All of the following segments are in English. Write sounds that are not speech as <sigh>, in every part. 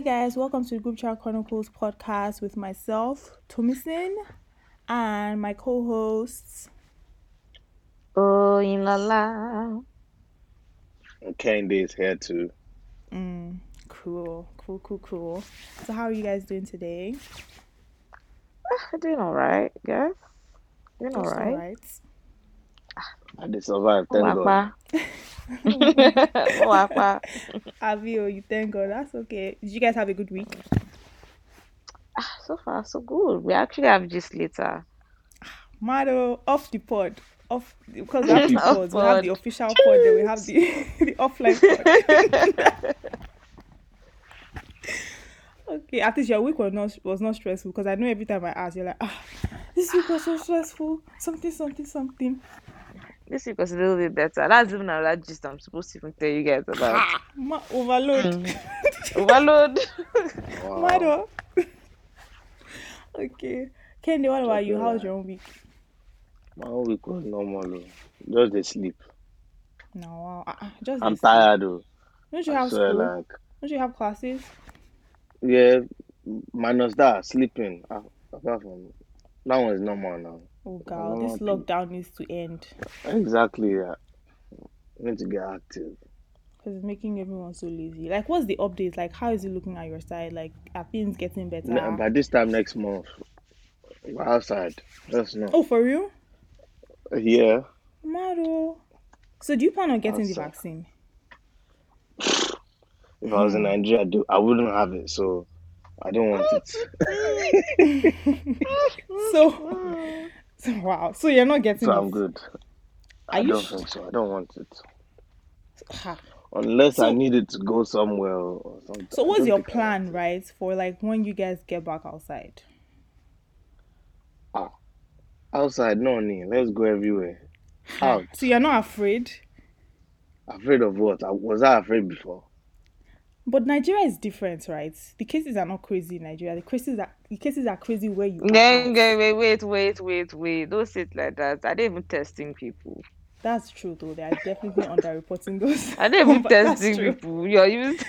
Hi guys, welcome to the Group Chat Chronicles podcast with myself, Tomisin, and my co-hosts. Oh, in la la. Candy is here too. Mm, cool, cool, cool, cool. So how are you guys doing today? Ah, Doing all right, guys. Doing all Just right. alright. I did survive. Thank God. <laughs> <laughs> <laughs> Avio, you thank God. That's okay. Did you guys have a good week? Ah, So far, so good. We actually have just later. Mado, off the pod. Off because we <laughs> have Off pods. We have the pod. official pod, then we have the the offline pod. Okay, at least your week was not was not stressful because I know every time I ask, you're like, ah, this week was so stressful. Something, something, something. This week was a little bit better. That's even another gist I'm supposed to even tell you guys about. Ah, ma- overload. Mm. <laughs> Overload. <laughs> Wow. Mado. okay, Kendi, what about you? How's your own week? My whole week was normal. though. Just the sleep. No, wow. Uh, uh, just I'm this. tired though. Don't you I have swear, school? like Don't you have classes? yeah, minus that sleeping. ah, Apart from that one is normal now. Oh god, this lockdown needs to end Exactly. Yeah. Need to get active. because it's making everyone so lazy. Like, what's the update? Like, how is it looking at your side? Like, are things getting better? Ne- By this time next month, we're outside. Just know. Oh, for real? Yeah. Mado. So, do you plan on getting the vaccine? If I was in Hmm. Nigeria, I, do, I wouldn't have it. So I don't want it. <laughs> So <laughs> wow. So you're not getting So it. I'm good. Are I you don't think so. I don't want it. Unless I So- needed to go somewhere or something. So I what's don't your think I plan, it. right, for like when you guys get back outside? Ah, Outside, no need. Let's go everywhere. Out. So you're not afraid? Afraid of what? I, was I afraid before? But Nigeria is different, right? The cases are not crazy in Nigeria. The cases are the cases are crazy where you are. Then, wait, wait, wait, wait, wait. Don't say it like that. I didn't even testing people. That's true, though. They are definitely underreporting those. <laughs> I didn't even <laughs> But testing people. You're using.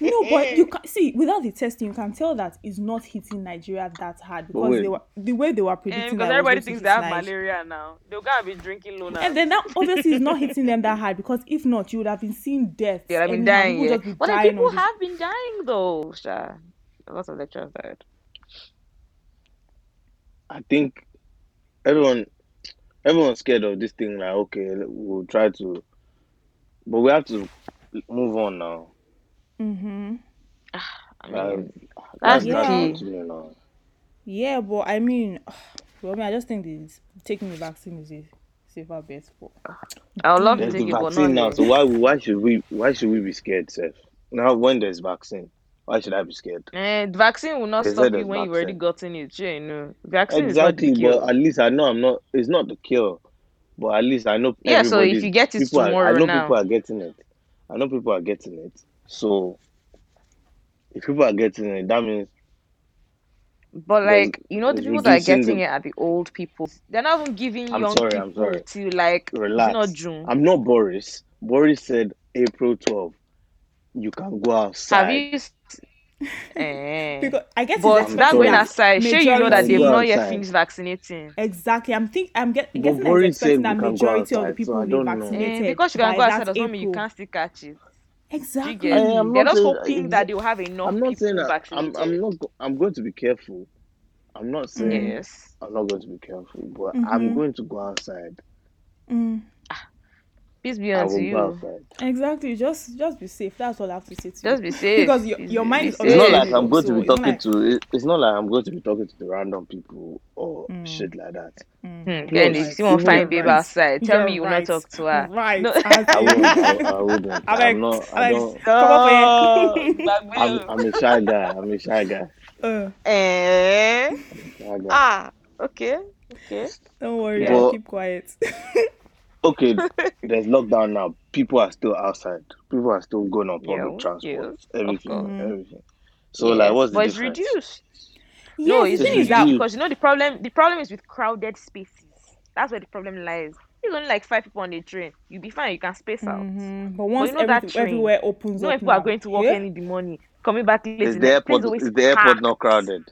No, but you can see without the testing, you can tell that it's not hitting Nigeria that hard because wait. they were the way they were And predicting. because that it was everybody thinks hit they have Nige- malaria now. They're gonna be drinking Lona. And then that obviously is not hitting them that hard because if not, you would have been seeing deaths. They have been dying, People yeah. just be But then dying people on this- have been dying though, Sha. Lots of lecturers died. I think everyone, everyone's scared of this thing. Like, okay, we'll try to, but we have to move on now. Mhm. I Like, mean, that's that's the not key. now. Yeah, but I mean, <sighs> well, I mean, I just think this taking the vaccine is a safer bet for. I would love to take the it, but vaccine now, not so why why should we why should we be scared, Seth? Now when there's vaccine, why should I be scared? Eh, the vaccine will not They stop you when you've already gotten it. Yeah, you know. Vaccine Exactly, is not the but at least I know I'm not. It's not the cure, but at least I know Yeah, so if you get it people. Are, I know now, people are getting it. I know people are getting it. So if people are getting it, that means but like you know, the people that are getting the. it are the old people. They're not even giving I'm young sorry. I'm sorry. till like is it not June. I'm not Boris. Boris said April 12. You can go outside. Have outside. you? s- Eh. Because I guess But it's that going outside, that sure you know that they've go not yet finished vaccinating. exactly. I'm think I'm get, But guessing that it's Boris expecting that can go majority of the outside, so people I will be don't. Eh, vaccinated because you can go outside that does not mean you can't still catch it. Exactly. get? I am They're not just saying hoping exa- that they'll have enough I'm not saying people that I'm I'm not go- I'm going to be careful. I'm not saying Yes. I'm not going to be careful, but I'm mm-hmm. going to go outside. Mm. Peace be I unto you. outside. Exactly. Just just be safe. That's all I have to say to you. Just be safe. Because your Peace your be, mind be is It's not like I'm up, going to be talking like to it- it's not like I'm going to be talking to the random people or mm, shit like that. mm. Hmm. You're Then if you right. see one Even You're babe right. outside, tell me You're you will not talk to her. Right. No. I won't. I, in I wouldn't. <laughs> I'm Alex, not. I Alex, don't. come up here. Oh, <laughs> gbàgbé I'm. o. I'm a shy guy. I'm a shy guy. uh, Eh? Shy guy. Ah, okay, okay. don't worry, Yeah. I'll keep quiet. <laughs> okay, <laughs> there's lockdown now. People are still outside. People are still going on public Yes, transport. yes, Everything. course. hmm Everything. So like, what's the but it's difference? reduced. No, Yes, it's the thing is that reduced reduced. because you know the problem. The problem is with crowded spaces. That's where the problem lies. There's only like five people on the train. You'll be fine. You can space out. hmm But But once you know that train. everywhere opens You know up if people are going to work yeah, early in the morning. coming back late. Is in the airport is the airport not crowded?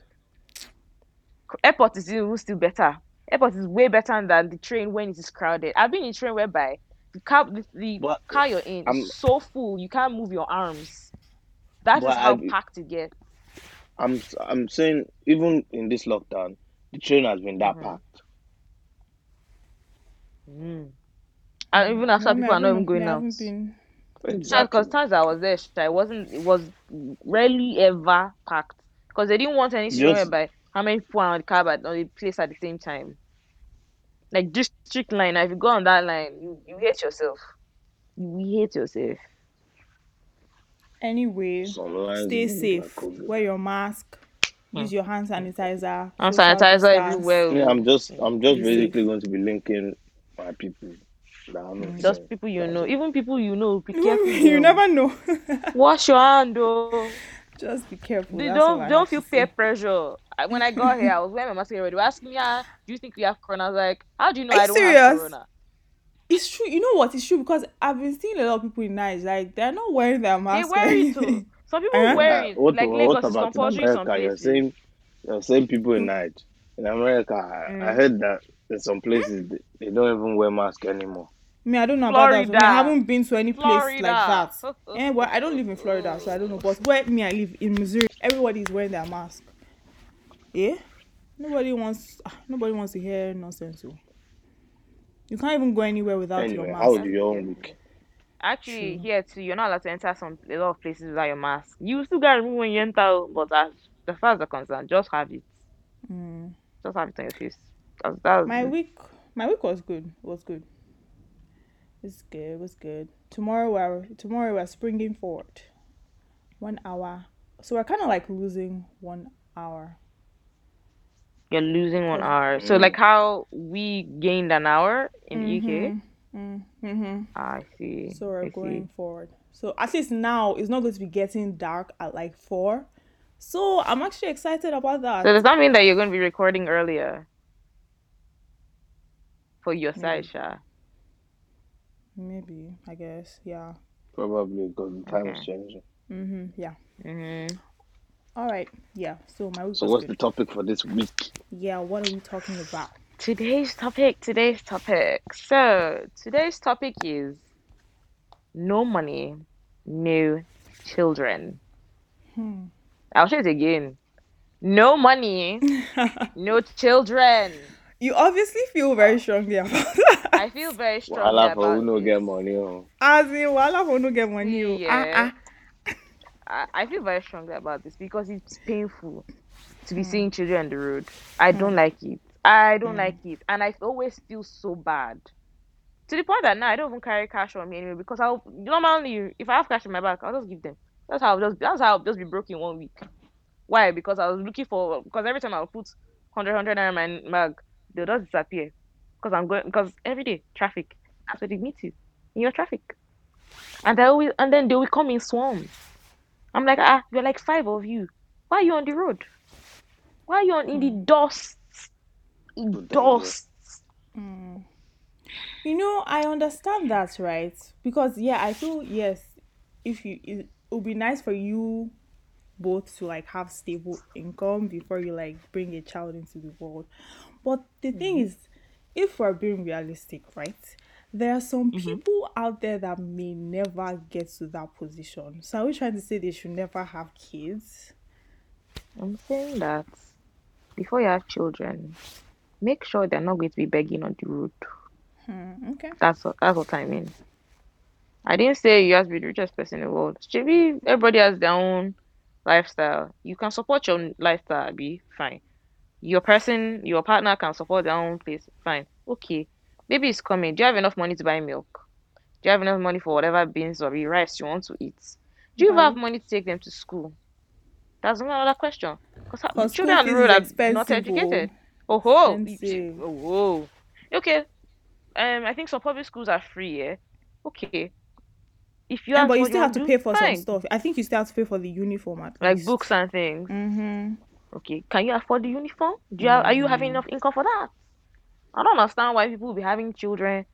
Airport is even still better. Airport is way better than the train when it is crowded. I've been in train whereby the car, the, the But car you're in I'm- is so full you can't move your arms. That is how I- packed it gets. I'm I'm saying even in this lockdown, the train has been that Mhm. packed. Mm. And even after Me, people are not even going Me, out. been. Because Exactly. times I was there, I wasn't. It was rarely ever packed because they didn't want any Just- situation by how many people are on the car but on the place at the same time. Like district line, if you go on that line, you, you hate yourself. You hate yourself. Anyway, stay safe. Wear your mask. Hmm. Use your hand sanitizer. Hand social sanitizer distance. everywhere. Yeah, I'm just I'm just basically going to be linking my people that mm. Just seeing. people you know, even people you know. Be careful. <laughs> you oh. never know. Wash your hand, though. <laughs> Just be careful. They don't don't feel peer pressure. When I got here, I was wearing my mask already. They were asking me, ah, "Do you think we have corona?" I was like, "How do you know Are I you don't have corona?" It's true. You know what? It's true because I've been seeing a lot of people in Nice like they're not wearing their They mask. or wear it too. Some people Uh-huh. wear Uh, it. what, like what Lagos is about in compulsory some America? You're saying you're saying people in Night. In America, I, I Mm. heard that in some places they, they don't even wear mask anymore. Me, I don't know about that. Me, I haven't been to any place like that. Eh, well, I don't live in Florida, so I don't know. But where me, I live in Missouri. Everybody is wearing their mask. Yeah, nobody wants. ah, Nobody wants to hear nonsense. So you can't even go anywhere without Anyway, your how mask. was your own week? Actually, True. here too, you're not allowed to enter some a lot of places without your mask. You still gotta remove when you enter, oh, but as as far as the concerned, just have it. Mm. Just have it on your face. That's, that's My week, my week was good. It was good. It's good. It was good. Tomorrow we're tomorrow we're springing forward. One hour. So we're kind of like losing one hour. you're losing one hour. So Mm. like how we gained an hour in UK. Mm-hmm. Mm-hmm. I see. So we're I see. going forward. So at least now it's not going to be getting dark at like four. So I'm actually excited about that. So does that mean that you're going to be recording earlier for your side, Maybe. Sha? Maybe I guess yeah. Probably because the time is changing. Mm-hmm. Yeah. Mm-hmm. All right. Yeah. So my week So was what's the topic for this week? Yeah. What are we talking about? Today's topic. Today's topic. So today's topic is no money, no children. Hmm. I'll say it again. No money, <laughs> no children. you obviously feel very strongly about that. I feel very strongly Wahala for who about no this. get money. Oh. As in, wala for no get money. oh. Yeah. Ah, I, I feel very strongly about this because it's painful to be Hmm. seeing children on the road. I don't like it. I don't Hmm. like it. And I always feel so bad. To the point that now I don't even carry cash on me anyway because I'll normally if I have cash in my bag, I'll just give them. That's how I'll just that's how I'll just be broke in one week. Why? Because I was looking for because every time I'll put 100 100 naira in my bag, they'll just disappear. Because I'm going because every day traffic. That's where they meet you. In your traffic. And they always and then they will come in swarms. I'm like, ah, you're like five of you. Why are you on the road? Why are you on in the dust? In Good dust. Mm. You know, I understand that, right? Because yeah, I feel yes, if you it would be nice for you both to like have stable income before you like bring a child into the world. But the thing is, if we're being realistic, right? There are some people out there that may never get to that position. So are we trying to say they should never have kids? I'm saying that before you have children, make sure they're not going to be begging on the road. Hmm, okay. That's what that's what I mean. I didn't say you have to be the richest person in the world. Maybe everybody has their own lifestyle. You can support your lifestyle, be fine. Your person, your partner can support their own place, fine. Okay. Maybe it's coming. Do you have enough money to buy milk? Do you have enough money for whatever beans or rice you want to eat? Do you even have money to take them to school? That's another question. Because children on the road are not oh. educated. Oh ho! Oh whoa. Okay. Um, I think some public schools are free. Yeah. Okay. If you Yeah, have but you still have to do, pay for fine. some stuff. I think you still have to pay for the uniform at like least. books and things. Mm-hmm. Okay. Can you afford the uniform? Do you have, are you having Mm. enough income for that? I don't understand why people will be having children,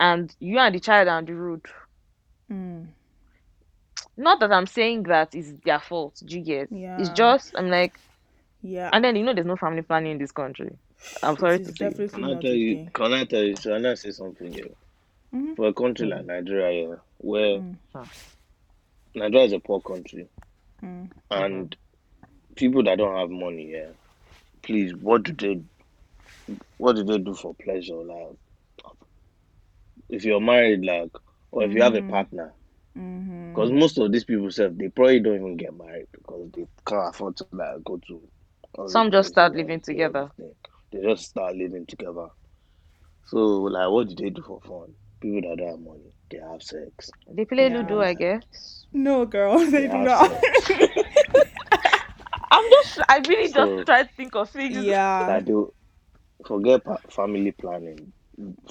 and you and the child are on the road. Mm. Not that I'm saying that it's their fault. Do you get? Yeah. It's just I'm like, Yeah. and then you know, there's no family planning in this country. I'm sorry to say. definitely Can I tell you? thing. Can I tell you? Should I say something here? Mhm. For a country Mm. like Nigeria, yeah, where Mm. Nigeria is a poor country, Mm. and people that don't have money, yeah, please, what do they, what do they do for pleasure? Like, if you're married, like, or if you have a Mhm. partner, Mhm. because most of these people say they probably don't even get married because they can't afford to like go to. all Some these just start places living do together. everything. They just start living together. So, like, what do they do for fun? People that don't have money, they have sex. They play Yeah. Ludo, I guess. No, girl, <laughs> they They do have not. sex. <laughs> I'm <laughs> just, I really just try to think of things. yeah. Like do. forget family planning,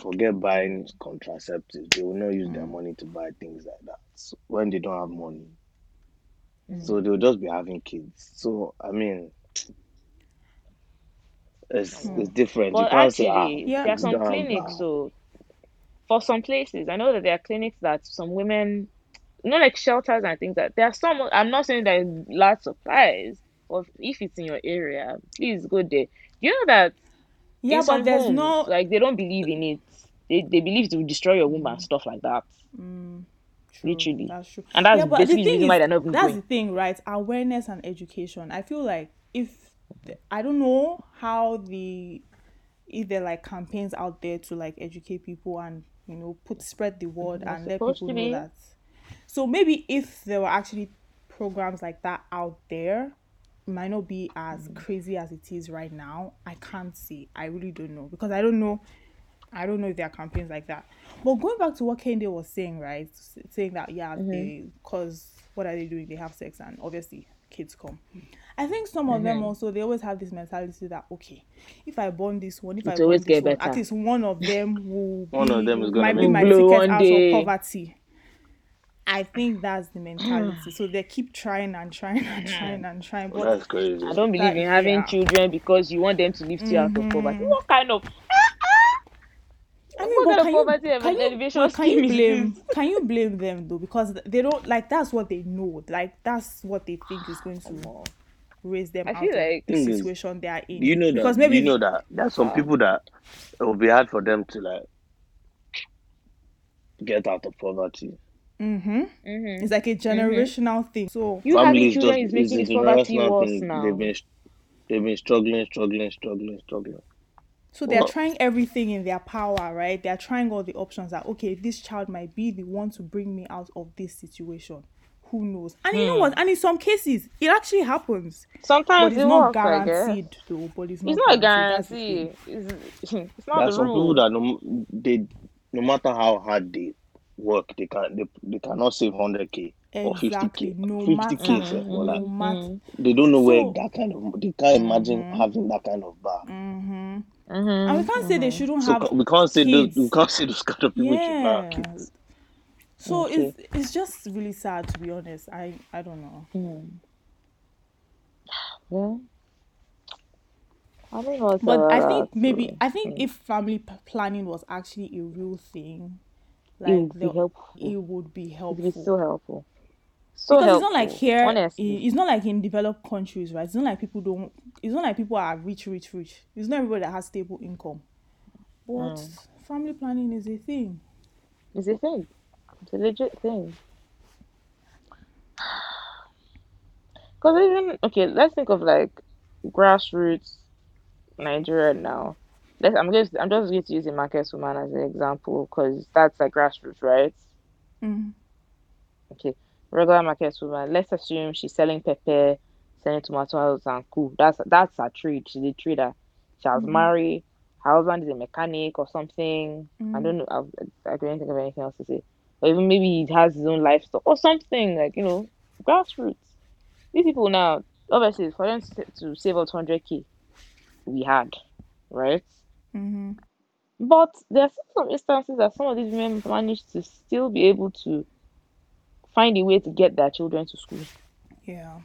forget buying contraceptives. They will not use their Mm. money to buy things like that so when they don't have money. Mm. So they'll just be having kids. So I mean, it's Hmm. it's different. you But can't say ah, actually, Yeah. there are some clinics. that. So, for some places, I know that there are clinics that some women, you know, like shelters and things like. There are some. I'm not saying that in large supplies, but if it's in your area, please go there. You know that Yeah, but there's homes, no. like they don't believe in it. They they believe it will destroy your womb and stuff like that. Mm, true. Literally. That's true. And that's yeah, basically the the thing reason why they're not that's going. the thing, right? Awareness and education. I feel like if I don't know how the if there like campaigns out there to like educate people and you know put spread the word There's and let people know that. So maybe if there were actually programs like that out there, might not be as Mm. crazy as it is right now. I can't see. I really don't know because I don't know I don't know if there are campaigns like that. But going back to what Kende was saying, right? Saying that yeah, Mm-hmm. they cause what are they doing? They have sex and obviously kids come. I think some of them Mm-hmm. also they always have this mentality that okay, if I born this one, if It I born always this get one, better. at least one of them will One be, of them is gonna might be my ticket one out day. of poverty. I think that's the mentality. so they keep trying and trying and hmm. trying and trying. But That's crazy. I don't believe That- in having yeah. children because you want them to lift you out of poverty. What kind of I mean, what kind of can you, poverty can you, elevation but can you blame can you blame them though because they don't like that's what they know like that's what they think is going to raise them I out feel of like- the Thing is, situation they are in You know that. because maybe you know that there's some ah. people that it will be hard for them to like get out of poverty. Hmm Mhm. it's like a generational thing so You having Families children just is making this a poverty worse now. They've been they've been struggling, struggling, struggling, struggling. so they're trying everything in their power right they're trying all the options that okay this child might be the one to bring me out of this situation who knows and you know Hmm. what and in some cases it actually happens Sometimes it's it not works, I guaranteed though but it's not, It's not a guaranteed. That's the guarantee. It's, <laughs> it's not There's the some people rule. that no they no matter how hard they work, they can they, they cannot save hundred k or fifty k, No fifty matter, k. sef, or like no matter. Mhm. they don't know where that kind of they can't imagine Mhm. having that kind of bar. Mm-hmm. Mhm. And we can't say they shouldn't So have. ca- we can't say those kids. we can't say those kind of people should have kids. So Okay. it's it's just really sad to be honest. I I don't know. Hmm. Yeah. I don't know. But I think maybe. I think if family planning was actually a real thing, it like would be the, helpful. it would be It helpful. be so helpful. So because helpful. it's not like here. Honestly. It's not like in developed countries, right? It's not like people don't. It's not like people are rich, rich, rich. It's not everybody that has stable income. But Mm. family planning is a thing. It's a thing. It's a legit thing. <sighs> Because even okay, let's think of like grassroots Nigeria now. Let's, I'm just I'm just going to use a market woman as an example because that's like grassroots, right? Mhm. Okay, regular market woman. Let's assume she's selling pepper, selling tomatoes and cool. That's that's her trade. She's a trader. She has Mhm. married. Her husband is a mechanic or something. I Mhm. don't know. I, I couldn't think of anything else to say. Or even maybe he has his own livestock or something like you know grassroots. These people now, obviously, for them to to save up 200k, we had, right? Mhm. But there are some instances that some of these women manage to still be able to find a way to get their children to school. Yeah.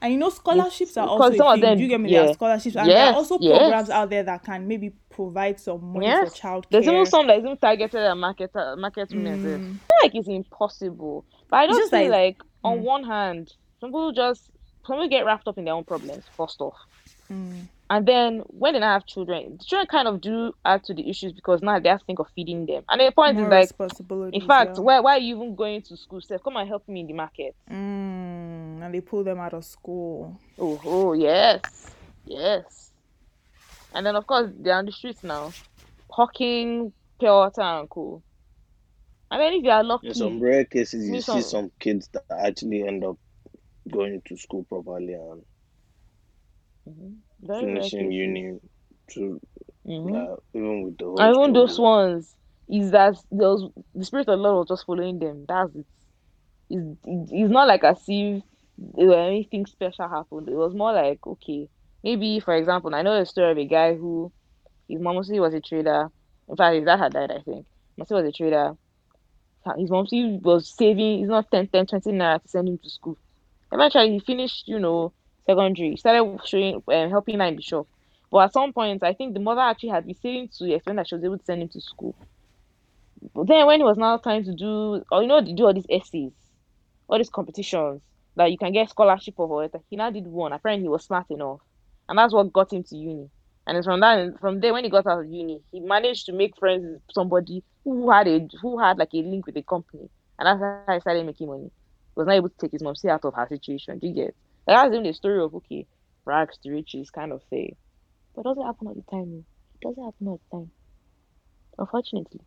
And you know, scholarships are also some of them- you get me? Yeah. scholarships, and there are also yes. programs out there that can maybe provide some money Yes. for child There's even some that is even targeted at market market women. Mm. I feel like it's impossible. But I don't feel like- like, on Mm. one hand, some people just some people get wrapped up in their own problems, first off. Mm. And then when they now have children, the children kind of do add to the issues because now they have to think of feeding them. And the point More is like in fact, yeah. why why are you even going to school? Sef? Come and help me in the market. Mm, and they pull them out of school. Oh, oh, yes, yes. And then of course they're on the streets now, hawking pure water and co. And then if you are lucky, In some rare cases, you Me see some- some kids that actually end up going to school properly and Mhm. Very finishing uni to uh, even with the whole And even those struggle. ones is that those the spirit of the Lord was just following them. That's it. It's, it- it's not like as if there were anything special happened. It was more like okay, maybe for example, I know the story of a guy who his mom mostly was a trader. In fact, his dad had died, I think. Mostly was a trader. His mom was saving, he's not 10, 10, 20 naira to send him to school. Eventually, he finished, you know, secondary. He started showing, um, helping the shop. But at some point, I think the mother actually had been saving to extent that she was able to send him to school. But then when it was now time to do, or you know, do all these essays, all these competitions that you can get scholarship for, he now did one. Apparently, he was smart enough, and that's what got him to uni. And it's from that, from there, when he got out of uni, he managed to make friends with somebody who had a, who had like a link with the company, and that's how he started making money. He was not able to take his mom out of her situation. Do you get? Like, that's even the story of okay, rags to riches kind of thing. But it doesn't happen all the time. It doesn't happen all the time. Unfortunately.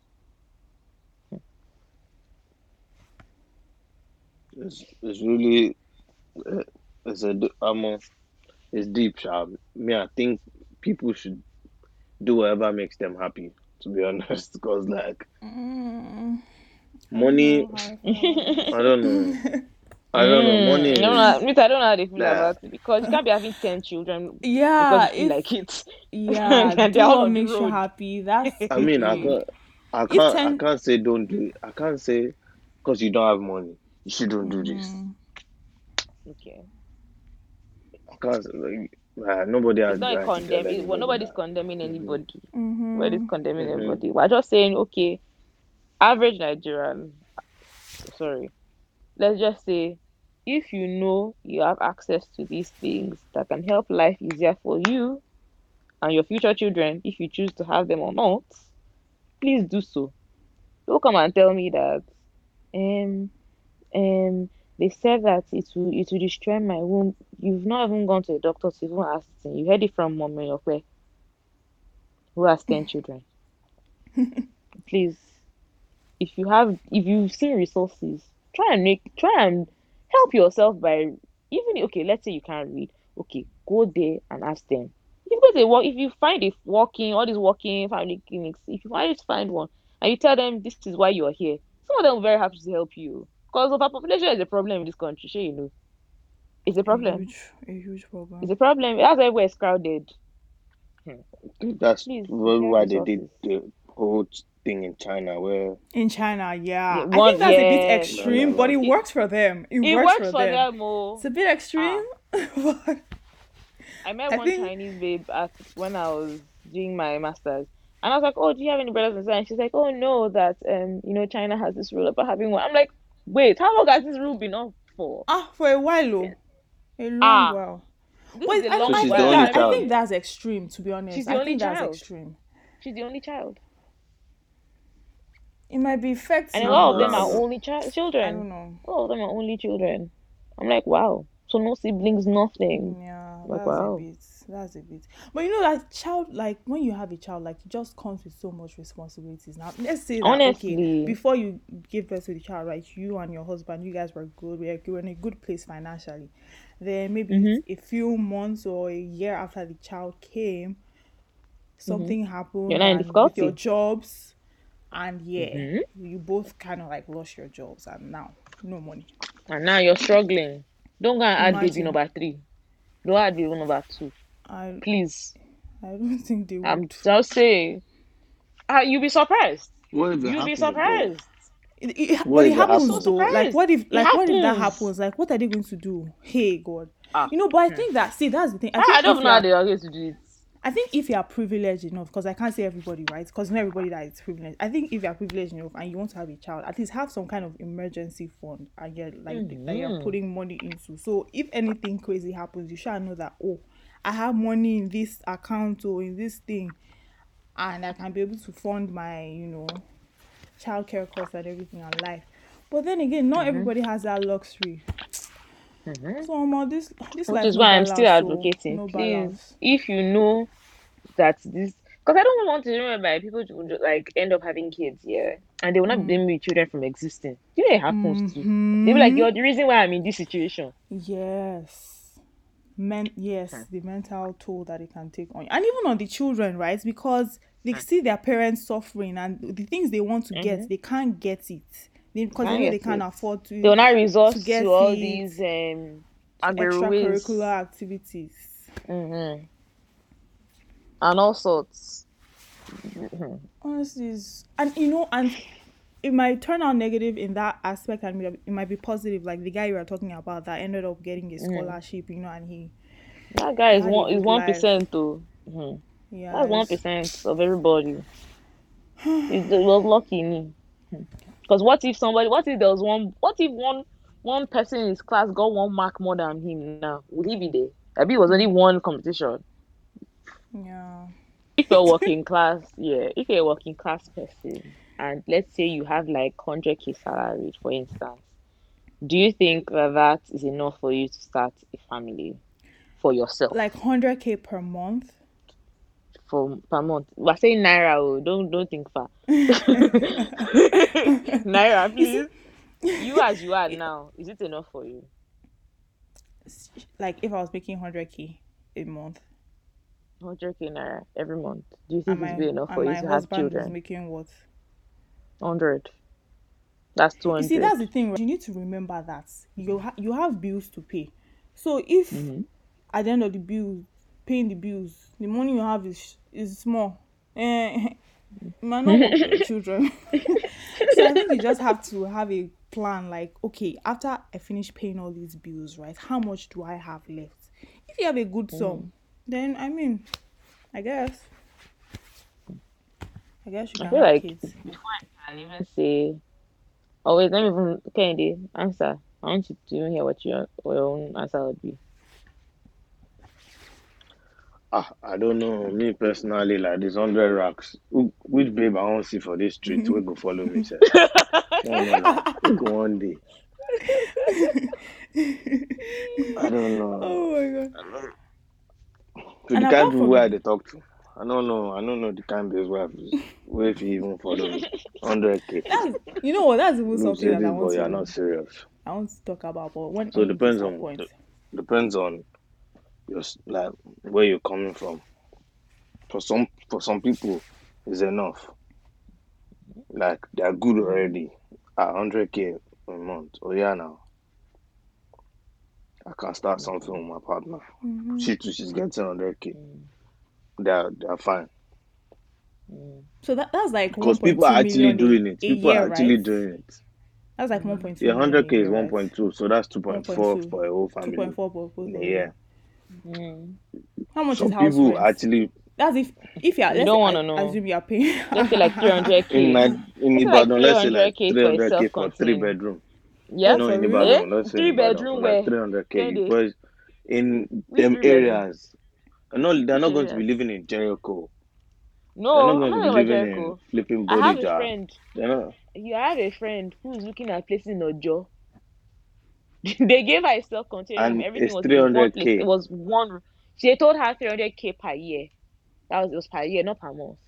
It's, it's really uh, it's a d- um, uh, it's deep, sharp. Me, I think people should do whatever makes them happy. To be <laughs> honest, because like Mm, money, <laughs> I don't know I don't know. I don't know. Money I is don't know. me I don't know how they feel Nah. about it because you can't be having ten children yeah, because you feel like it. yeah, <laughs> and do they're all what makes you happy. That's I mean, I can't, I can't, I can't say don't do it. I can't say because you don't have money, you shouldn't do this. Mm. Okay. I can't. say, Like, uh, nobody has It's not the a right to tell condemn. It, well, nobody's that. condemning Mhm. anybody. Mhm. Nobody's condemning Mhm. anybody. We're just saying, okay, average Nigerian. Sorry, let's just say, if you know you have access to these things that can help life easier for you and your future children, if you choose to have them or not, please do so. Don't come and tell me that, um, um, they said that it will it will destroy my womb. You've not even gone to a doctor to even ask it. You heard it from mom Okwe, who has ten children. <laughs> Please, if you have, if you've seen resources, try and make, try and help yourself by even okay. Let's say you can't read. Okay, go there and ask them. If you go to if you find a walking, all these walking family clinics, if you manage to find one and you tell them this is why you're here, some of them will very happy to help you. Because of our population is a problem in this country, sure you know. It's a problem. A huge, a huge problem. It's a problem. That's why everywhere is crowded. Hmm. That's Please, why they did the whole thing in China where In China, yeah. Yeah, I think that's a bit extreme, No, no, but it no. works for them. It, It works, works for, them. oh. It's a bit extreme, <laughs> but I met I one think- Chinese babe at when I was doing my masters, and I was like, "Oh, do you have any brothers and sisters?" And she's like, "Oh no, that um, you know, China has this rule about having one." I'm like, "Wait, how long has this rule been on for?" ah, for a while, oh, a long Ah. while. This Wait, is a I, long So I think the that, I think that's extreme. To be honest, She's the I only think that's child. extreme. She's the only child, It might be effective. and a lot of them are only chi- I don't children. know. A lot of them are only children. I'm like, wow. So no siblings, nothing. Yeah, Like, that's wow. a bit. That's a bit. But you know that child, like when you have a child, like it just comes with so much responsibilities. Now, let's say that okay, before you give birth to the child, right? You and your husband, you guys were good. We were in a good place financially. Then maybe Mhm. a few months or a year after the child came, something happened Mm-hmm. You're not in and with your jobs, and yeah, Mhm. you both kind of like lost your jobs, and now no money. And now you're struggling. Don't go and add baby Imagine. number three. Don't add baby number two, I please. I don't <laughs> think they would. I'm just saying. Uh, you'll be surprised. what if You'll be surprised. It, it, What but it happens happens? though. Like what if like what if that happens. happens? Like what are they going to do? Hey God. Ah. You know, but I think that see that's the thing. I, I, think I don't if know how they are going to do it. I think if you are privileged enough, because I can't say everybody, right? Because not everybody that is privileged. I think if you are privileged enough and you want to have a child, at least have some kind of emergency fund and you're like that you're putting money into. So if anything crazy happens, you shall know that oh, I have money in this account or in this thing, and I can be able to fund my, you know, childcare costs and everything in life. But then again, Mm-hmm. not everybody has that luxury. Mhm. So um, this this Which is no why I'm still so advocating. no Please, balance. if you know that this, because I don't want to remember by people to just, like end up having kids, yeah, and they will not Mm. blame me children from existing. You know it happens too. Mhm. They be like, "You're the reason why I'm in this situation." Yes. Men yes, Hmm. the mental toll that it can take on you. And even on the children, right? Because Hmm. they see their parents suffering and the things they want to get, they can't get it. They, because they Mm-hmm. Can't they can't afford to They will not resort to to, get all it, these um extracurricular activities. Mhm. and all sorts. Mhm. Honestly, and you know, and it might turn out negative in that aspect, and it might be positive. Like the guy you were talking about that ended up getting Mm. a scholarship, you know, and he, That guy is one is one life. percent though. Mhm. yeah, That's one of everybody. <sighs> It it was lucky me. Because what if somebody? What if there was one? What if one one person in his class got one mark more than him? Now would he be there? Maybe it was only one competition. yeah. If you're working class, yeah. If you're a working class person, and let's say you have like hundred k salary, for instance, do you think that that is enough for you to start a family for yourself? like 100k per month for per month. We're saying naira. Oh, don't don't think far. <laughs> naira, please. You as you are now, is it enough for you? like if i was making 100k a month 100k naira every month. Do you think and it's my, enough for you to have children? making what 100. That's you 200. see that's the thing right? you need to remember that you ha- you have bills to pay so if Mhm. at the end of the bill paying the bills. The money you have is is small. Eh, <laughs> you might not work for your children. <laughs> So i think you just have to have a plan like okay after i finish paying all these bills right how much do i have left? If you have a good sum then i mean i guess. I guess you can I feel have like kids. Before I can even say, oh wait, let me even Kennedy answer. I want you to even hear what your, what your own answer would be. Ah, I don't know. Me personally, like this hundred racks. Who, which babe I want see for this street? We go follow me, sir. No, no, no. We go one day. I don't know. <laughs> oh my god To And the apart kind people from- where they talk to. I don't know. I don't know the kind babes where where if you even follow me. Hundred k. that's you know what that's even You something say that i this want boy, you're to not serious. i want to talk about but when So it depends to on point the- depends on your like where you're coming from. For some for some people, is enough. Like they're good already at hundred k a month. Oh yeah, now I can start something with my partner. Mhm. She too, she's getting hundred k. Mm, They're they're fine mm. so that, that's like because people are actually doing it. People year, are actually right? doing it. that's like 1.2 Yeah, hundred k is year, one right? point two, so that's two point four 1.2. for a whole family 2.4 for both in Mm. how much Some is house people rent actually that's if if you're You don't wanna I- know. assume you're paying <laughs> Let's say like 300k. in my in Let's like Ibadan, let's say like 300k three for a hundred k for three bedroom. Yeah. No, in? Ibadan, let's say Three bedroom where? like three hundred k because in Which them three bedroom? areas, no, they're not going to be living in Jericho. No, They're No, not I'm going not to be about living in Jericho. flipping I have a friend. You have a friend who's looking at places in Ojo. <laughs> they gave her a self-contained room. And Everything it's was in one place. 300K. It was one. room. She told her 300k per year. That was it was per year, not per month.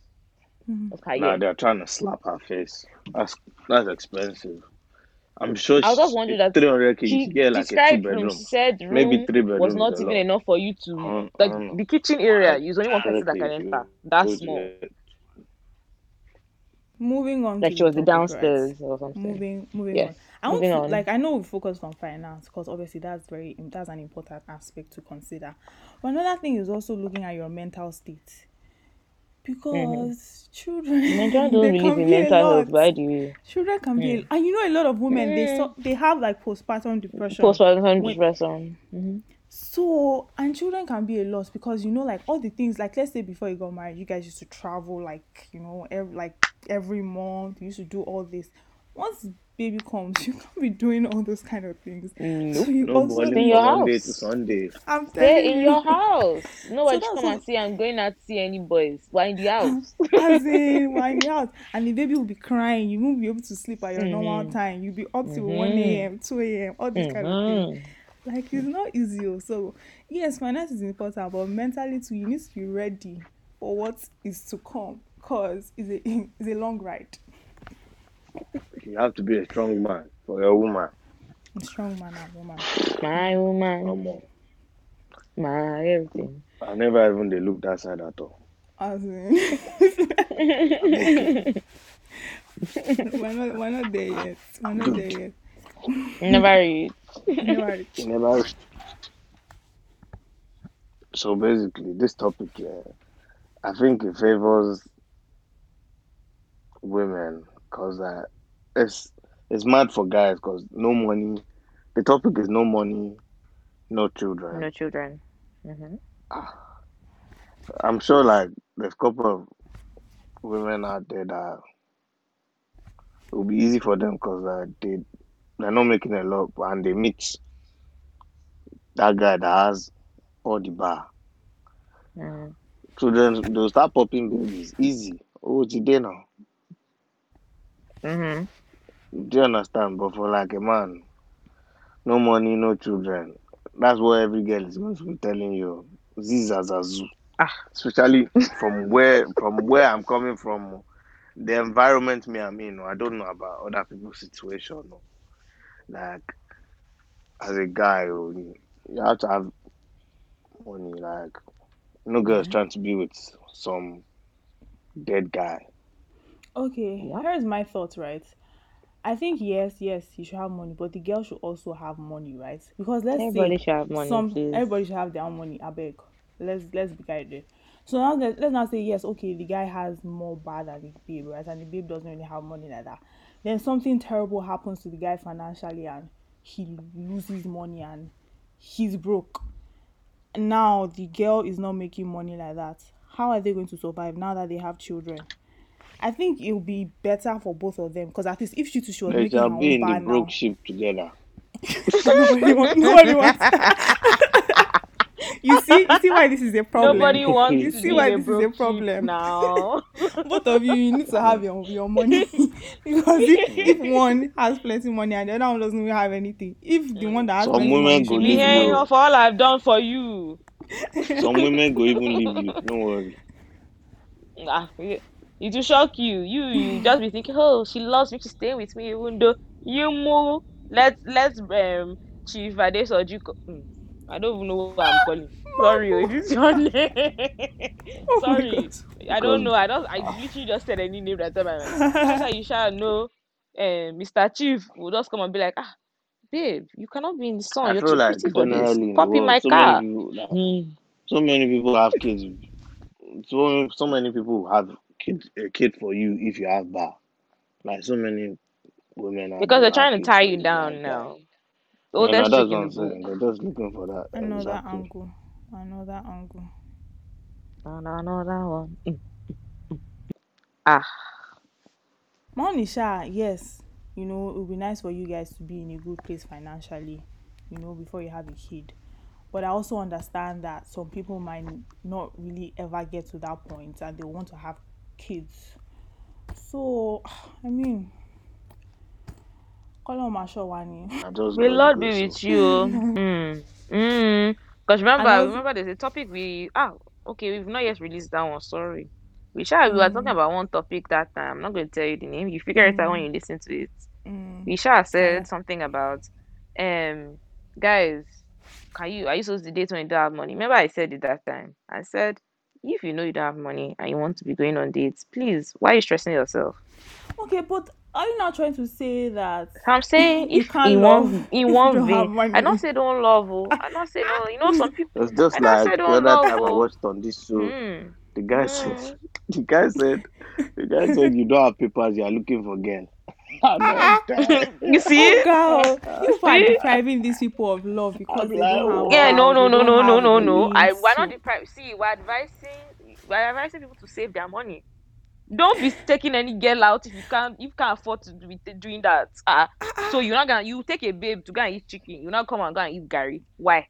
Mhm. It Nah, year. they're trying to slap her face. That's that's expensive. I'm sure I was just wondering that three hundred k. You She should get like a two bedroom. She said room Maybe three was not even lot. enough for you to I like don't the kitchen area. Is only one person that can enter. That's small. moving on Like to she the was the topic, right? downstairs or something. moving moving Yes. on i want to like i know we focused on finance because obviously that's very that's an important aspect to consider but another thing is also looking at your mental state mm-hmm. because children <laughs> Nigerians don't believe can in be a mental health. Why do you? children can be a, mm. and you know a lot of women they mm. so, they have like postpartum depression Postpartum When- depression. hmm So, and children can be a loss because you know, like all the things, like let's say before you got married, you guys used to travel, like you know, every like every month, you used to do all this. Once baby comes, <laughs> you can't be doing all those kind of things. Nope. So you No also, balling in your Monday house. to Sunday. I'm telling Stay in you, your house. <laughs> Nobody So should that's come and what- see I'm going out to see any boys. We're <laughs> in the house. as in when you're out and the baby will be crying, you won't be able to sleep at your normal Mhm. time. You'll be up till 1 Mhm. a.m., 2 a.m., all this kind of thing. Mhm. Like it's not easy. oh. So yes, finance is important, but mentally too, you need to be ready for what is to come. Cause it's a it's a long ride. You have to be a strong man for your woman. A strong man and woman. My woman, Come on. my everything. I never even they look that side at all. As in, we're not we're not there yet. We're not there yet. Never read. Never reach. You never. So basically, this topic, uh, I think it favors women because uh, it's it's mad for guys because no money. The topic is no money, no children. No children. hmm I'm sure like there's a couple of women out there that it will be easy for them because uh, they they're not making a lot and they meet that guy that has all the bar. Mm. Children they'll start popping babies easy. Oh, today now. hmm Do you understand? But for like a man, no money, no children. That's what every girl is going to be telling you. Zizazazu. Ah. Especially <laughs> from where from where I'm coming from, the environment me I'm in. I don't know about other people's situation. no. Like as a guy, oh, you have to have money. Like no girl is trying to be with some dead guy. Okay, here's my thoughts, right? I think yes, yes, you should have money, but the girl should also have money, right? Because let's Everybody say should have money, some please. everybody should have their own money. I beg. Let's let's be guided. So now let, let's now say yes, okay, the guy has more bad than the babe, right? And the babe doesn't really have money like that. Then something terrible happens to the guy financially and he loses money and he's broke. Now the girl is not making money like that. How are they going to survive now that they have children? I think it will be better for both of them because at least if she too she was They making shall her be own in the bar now, broke ship together. nobody, want, nobody wants. you see, you see why this is a problem. Nobody wants You to see be why a this is a problem. now. <laughs> Both of you, you need to have your your money <laughs> because if, if one has plenty money and the other one doesn't even have anything, if the one that has Some plenty women money go should Be leave leave you. of all I've done for you. Some women go even leave you. Don't worry. <laughs> Ah, it it will shock you. You you <laughs> just be thinking, oh, she loves me, she's staying with me, even though you move. Let's let's um Chief Ades Ojiko. Hmm, I don't even know what I'm calling. Sorry, oh, is this your <laughs> name? Oh Sorry, I don't know. I don't. I literally just said any name that time. I went, That's how you shall <laughs> know. Um, Mr. Chief will just come and be like, ah, babe, you cannot be in the sun. I You're feel too like pretty for this. generally Pop in my so car. many people, like, Hmm. so many people have kids. So so many people have kid a kid for you if you have bar. Like so many women out Because they're trying to tie you down have bar. now. Yeah, Oldest no, that's what the I'm saying. book. They're just looking for that. Another exactly. angle. Another angle. And another one. Mm. Ah, Monisha, yes. You know, it would be nice for you guys to be in a good place financially, you know, before you have a kid. But I also understand that some people might not really ever get to that point and they want to have kids. So, I mean, Kọ́lọ́run máa ṣọ́ wa ni. I just may Lord be with so. you. <laughs> mm. Mm. Because remember, And remember, there's a topic we ah okay, we've not yet released that one. Sorry, we shall we were talking about one topic that time. I'm not going to tell you the name. You figure it out when you listen to it. Mm. We shall said Yeah. something about um guys. Can you are you supposed to date when you don't have money? Remember, I said it that time. I said if you know you don't have money and you want to be going on dates, please, why are you stressing yourself? Okay, but are you not trying to say that I'm saying You if can't in love one <laughs> if in you one don't have vein, money? I don't say don't love. Oh, I don't say no. You know some <laughs> people. It's just I like say the other love. time I Oh. watched on this show. Mm. The guy Mm. said, <laughs> the guy said, the guy said, you don't have papers, you are looking for girl. I'm not ah, ah. dead. <laughs> you see? Oh, girl, <laughs> you are See? depriving these people of love because I'm they like, don't have. Yeah, no, no, no, no, no, no, no. I means we're not to- deprived. See, we're advising we're advising people to save their money. Don't be taking any girl out if you can't if you can't afford to be t- doing that. Ah, ah. so you're not gonna you take a babe to go and eat chicken. You not come and go and eat garri. Why?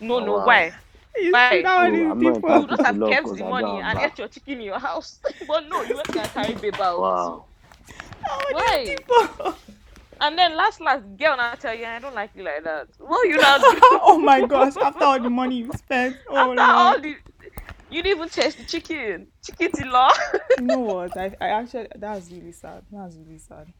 No, no, Wow. why? You Why? see how Oh, these I'm not people. You just have love kept 'cause the money and have ate your chicken in your house. <laughs> but no, you went to carry babe out. Wow. How Why? people. And then last last girl now tell you I don't like you like that. What you not <laughs> do? oh my gosh! After all the money you spent, oh After all Lord. the you didn't even taste the chicken. Chicken tilo. You know what? I, I actually that's really sad. That's really sad.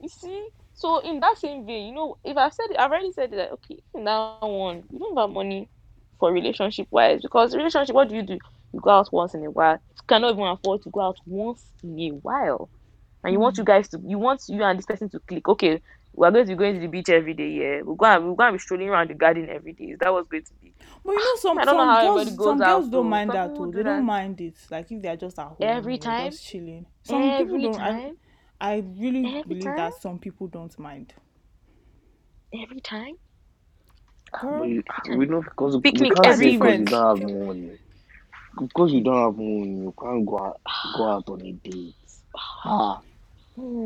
You see? So in that same vein, you know, if I've said it, I've already said it that okay, now that one, you don't have money for relationship wise because relationship, what do you do? You go out once in a while. You cannot even afford to go out once in a while, and you want you mm. guys to, you want you and this person to click. Okay, we're going to be going to the beach every day. Yeah, we're going, we're going to be strolling around the garden every day. Is that what's going to be? But you know, <sighs> some don't know some girls, some girls don't mind Some that too. They don't that. mind it. Like if they're just at home, Every time? just chilling. Some every people don't. I, I really Every believe time? that some people don't mind. every time. Girl, But we know because Picnic we can't every say because you week. don't have money. Because you don't have money, you can't go out, go out on a date. Ah,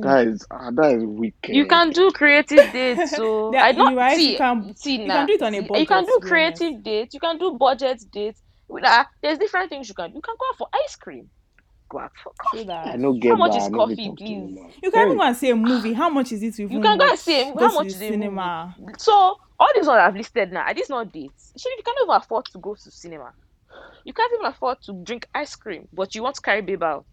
that is ah, that is wicked. You can do creative dates, so <laughs> Yeah, I you don't right, you see. can- see you now. can do it on a see, You budget, can to do be creative dates. You can do budget dates. With that, there's different things you can. do. You can go out for ice cream. Go out for coffee. that. I know get How much that, is I coffee, fit talk to please? You can even Hey, go and see a movie. How much is it to even can go and see a- how much the is a movie? cinema? So all these ones I've listed now, are these not dates? Shey, you can't even afford to go to cinema. You can't even afford to drink ice cream, but you want to carry babe out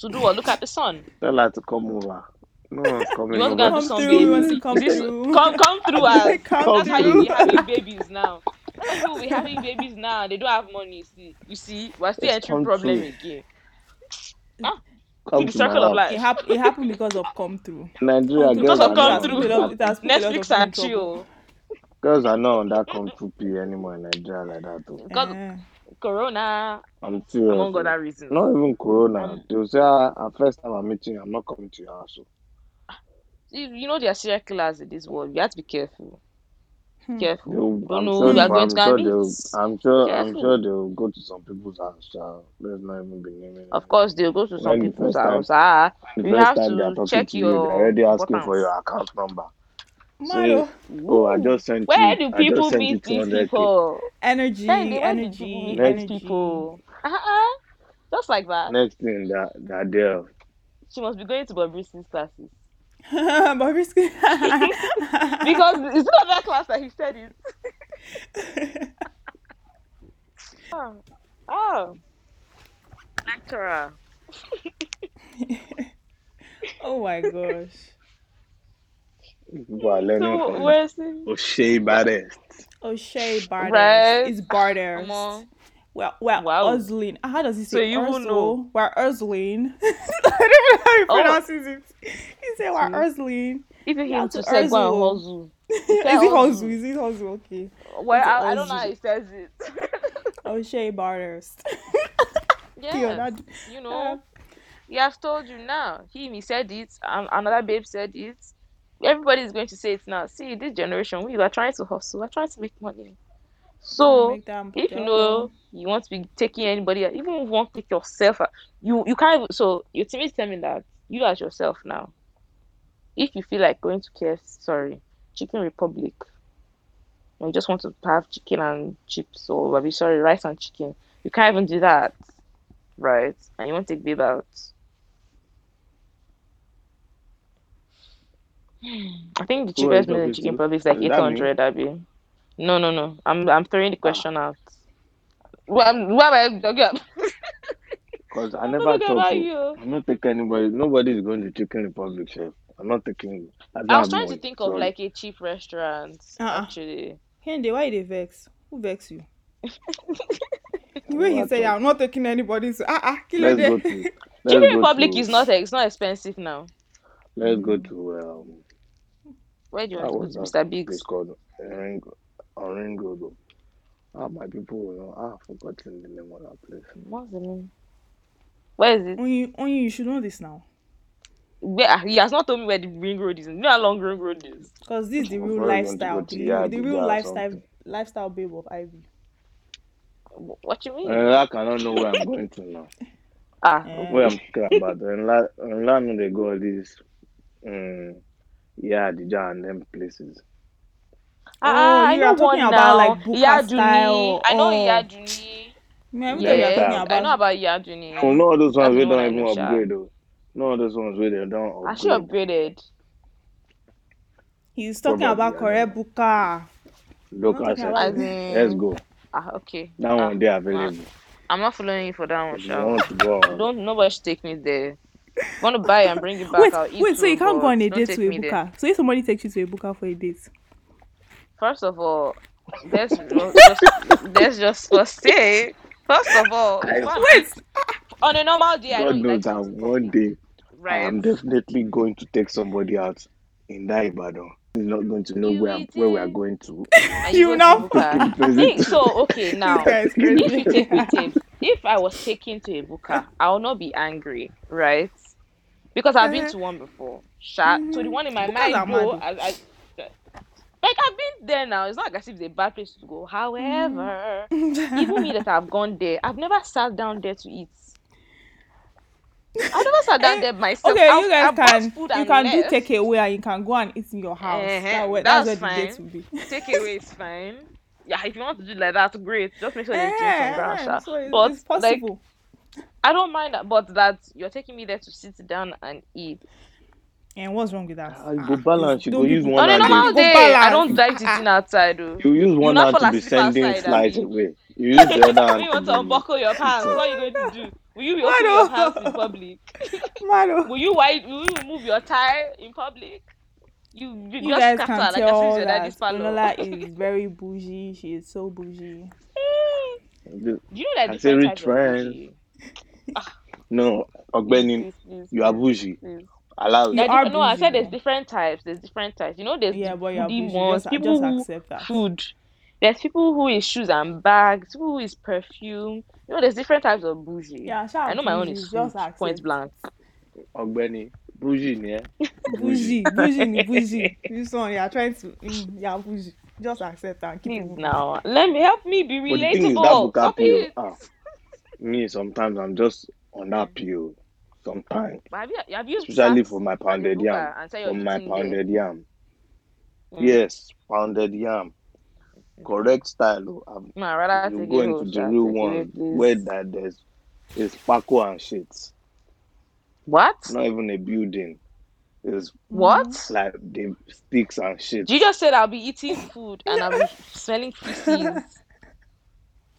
to do what? Look at the sun. <laughs> tell her to come over. No one's coming You want to go and do Come some through, baby? you want to come This- through. <laughs> Come, come through. <laughs> as- Come That's how you be having babies now. That's how people be having babies now. They don't have money. See, you see, we're still It's entering problem true. again. Come the circle of life. It, hap- it happened because of come through. Nigeria Come through. girls Because of are come through. on It has- that. it has put a lot of Netflix and chill. Girls are not on that come through pay anymore in Nigeria like that. Though. God, Eh. Corona, I'm serious. among other reasons. Not even Corona. Um, They'll say, ah, ah, first time I'm meeting you, I'm not coming to your house. oh." You, you know there are serial killers in this world. You have to be careful. Hmm. Careful. They'll, Don't I'm know sure, who you are going I'm to sure and they'll, meet. I'm sure, I'm Careful. sure they'll go to some people's house. Shall let's not even be naming. Of names. course, they'll go to some When the people's first time- house. Ah, The you first have time they're to talking check to you, they're your already asking for importance. your account number. Mado. Oh, I just sent Where you. do I just people sent you meet these 200k. people? Energy, Hey, where do energy, meet Next these energy. people? Uh-uh. Just like that. Next thing that that there, She must be going to Bobrisky's classes. <laughs> Bobrisky. <laughs> Because it's not that class that he said it. <laughs> Oh. oh. Lecturer. oh my gosh. people are learning So from where's it? O'Shea Baddest. O'Shea Barders. Right. It's Barders. We're, we're Wow. How does he So say you will Urzl? know. We're. <laughs> I don't know how he Oh. pronounces it. He said we're? Urzlin. If you Yeah, him to to say Urzul. <laughs> hustle. Is it Hozu? Is it Hozu? Okay. Well, I, I don't know how he says it. <laughs> O'Shea Barders. yeah. Yo, that, you know, he has told you now. Him, he said it. Um, another babe said it. Everybody is going to say it now. See, this generation, we are trying to hustle. We're trying to make money. So, if you know you want to be taking anybody, even if you want to take yourself, out, you you can't. Even, so your team is telling me that you as yourself now, if you feel like going to KFC, sorry, Chicken Republic, and you just want to have chicken and chips or maybe sorry rice and chicken, you can't even do that, right? And you want to take babe out. <sighs> I think the Who are you cheapest meal in Chicken to? Republic is like eight hundred. eight that me? hundred. Abi. No, no, no. I'm I'm throwing the question out. Well, I'm, I'm, okay. Because I never talking thought about to, you. I'm not taking anybody. Nobody is going to Chicken Republic, chef. I'm not taking. I, don't I was have trying to money, think of sorry. like a cheap restaurant. Uh-uh. Actually, Kende, why they vex? Who vex you? <laughs> the way he What said, the- I'm not taking anybody's. Ah, ah, kill Let's go there. to. <laughs> Let's Chicken Republic to, is not it's not expensive now. Let's go to um. Where do you want to go to, Mr. Biggs? place called? Oringo. Oringo. though. Ah, my people, you know, ah, I've forgotten the name of that place. What's the name? Where is it? Only, only you should know this now. Where, ah, he has not told me where the ring road is. You know how long ring road is? Because this is the I'm <laughs> real probably going to lifestyle. to The, real- the Yard real or lifestyle something. lifestyle babe of Ivy. Wh- What you mean? And I cannot know where I'm going to now. <laughs> ah, Eh. Where I'm talking about. And la, and la know they go all these, um, yeah, the and them places. Ah, Oh, I you know are talking about, now. like, Buka Iyajuni. style, I know oh. Iyajuni. Me, Yeah, you're Yeah, talking. I know about about Iyajuni. Oh, no, those ones we don't I even know, sha. upgrade though. No, those ones we don't I should upgrade. upgraded. he's talking Probably, about I correct buka. Local talking about- Let's go. Ah, okay. That Ah, one they available. I'm not following you for that one, If you Sha. want to go <laughs> on. Don't nobody should take me there. Want to buy and bring it back? Wait, I'll eat wait. So you can't go on a date take to a me there. buka. So if somebody takes you to a buka for a date, First of all, let's just let's just first say. First of all, I'm- wait. on a normal day, I God don't knows that to eat one day right. I'm definitely going to take somebody out in that Ibadan. He's not going to know You where where we are going to. and You go to know. Buka. Think so. Okay, <laughs> now if you take me to, if I was taken to a buka, I will not be angry, right? Because I've been Uh-huh. to one before. Sha. So the one in my Bukas mind, are though, mad I, I, like I've been there now. It's not like as if it's a bad place to go. However, <laughs> even me that I've gone there, I've never sat down there to eat. I've never sat down Eh, there myself. Okay, I've- you guys I've can food you can do takeaway and you can go and eat in your house. Eh-heh, That way, that's that's, where the date will be. Takeaway is fine. Yeah, if you want to do like that, great. Just make sure you drink some eh, so it's, But it's like. I don't mind that, but that you're taking me there to sit down and eat. And what's wrong with that? Ah, you go balance, you ah, go use one On a hand normal Go day, I don't like sitting ah, outside. Though. You use one not hand fall to be asleep sending ah. outside, flies abi? away. You <laughs> use the other hand When you want to to unbuckle your pants, what are you going to do? Will you be Why opening your no? pants in public? <laughs> Mado. Oh. Will you wide? Will you remove your tie in public? You, you, You guys scatter can like tell as if your that daddy's parlor. Onola <laughs> is very bougie. She is so bougie. Do you know that I say different rich of bougie? No, Please, Ogbeni, please, please, you are bougie. please. Allow You it. There are are no, I said there's different types. There's different types. You know, there's Yeah, the but you're foodie ones. Just, people just who accept that. food. There's people who is shoes and bags. People who is perfume. You know, there's different types of bougie. Yeah, sha I know my own bougie, is just food. Point accept. blank. Ogbeni, bougie, yeah? Bougie, bougie, ni <laughs> bougie. This one, you are trying to, mm, yeah, bougie. Just accept and keep Please it now, let me help me be But the thing is, that relatable. Buka Stop ah, me, sometimes I'm just on that PO. Sometimes. But have you have you Especially for my pounded yam. and said you're For my eating there? pounded yam. Mm. Yes, pounded yam. Correct style. oh. I'm- No, I rather you take go it into the real Take it away, one where that there's is Paco and shit. What? Not even a building. It's What? like the sticks and shit. You just said I'll be eating food and I'll be smelling feces.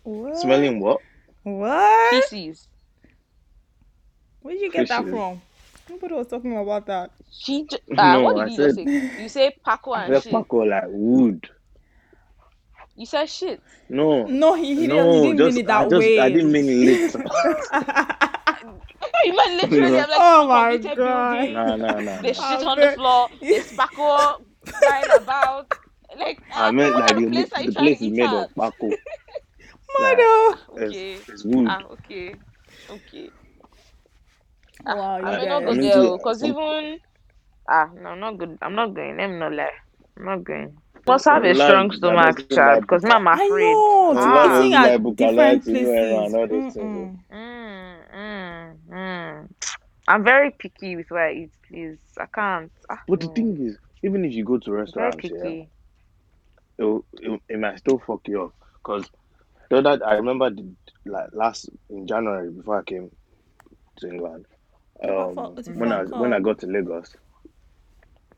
What? Smelling what? What? Feces. Where did you get that from? Nobody was talking about that. She j- ah, No, what I you said- say? You say Paco I and said shit. Paco like wood. You said shit. No. No, he, he, no, didn't, just, mean it that I just way. I didn't mean it. <laughs> You meant literally. I'm like, Oh my God. building. nah, nah, nah. There's shit on the floor. There's Paco flying about. Like, I ah, meant like kind the, place are you the trying place is made at? of Paco. Mado. Okay. It's, it's wood. Ah, okay. Okay. Ah, Wow, you I may not guys. go I mean, there to- because even ah no, I'm not good. I'm not going. Let me not lie. I'm not going. Must have a strong stomach, child. Because Buka. I'm I afraid. know. No, to Lord eating at different likes to go places. around all those things. Mm-mm. Mm, mm, mm. I'm very picky with where I eat. Please, I can't. Ah, But the no. thing is, even if you go to very restaurants, yeah, picky. it, it, it might still fuck you up. Because the other, I remember the, like last in January before I came to England, Never um, when I when I got to Lagos,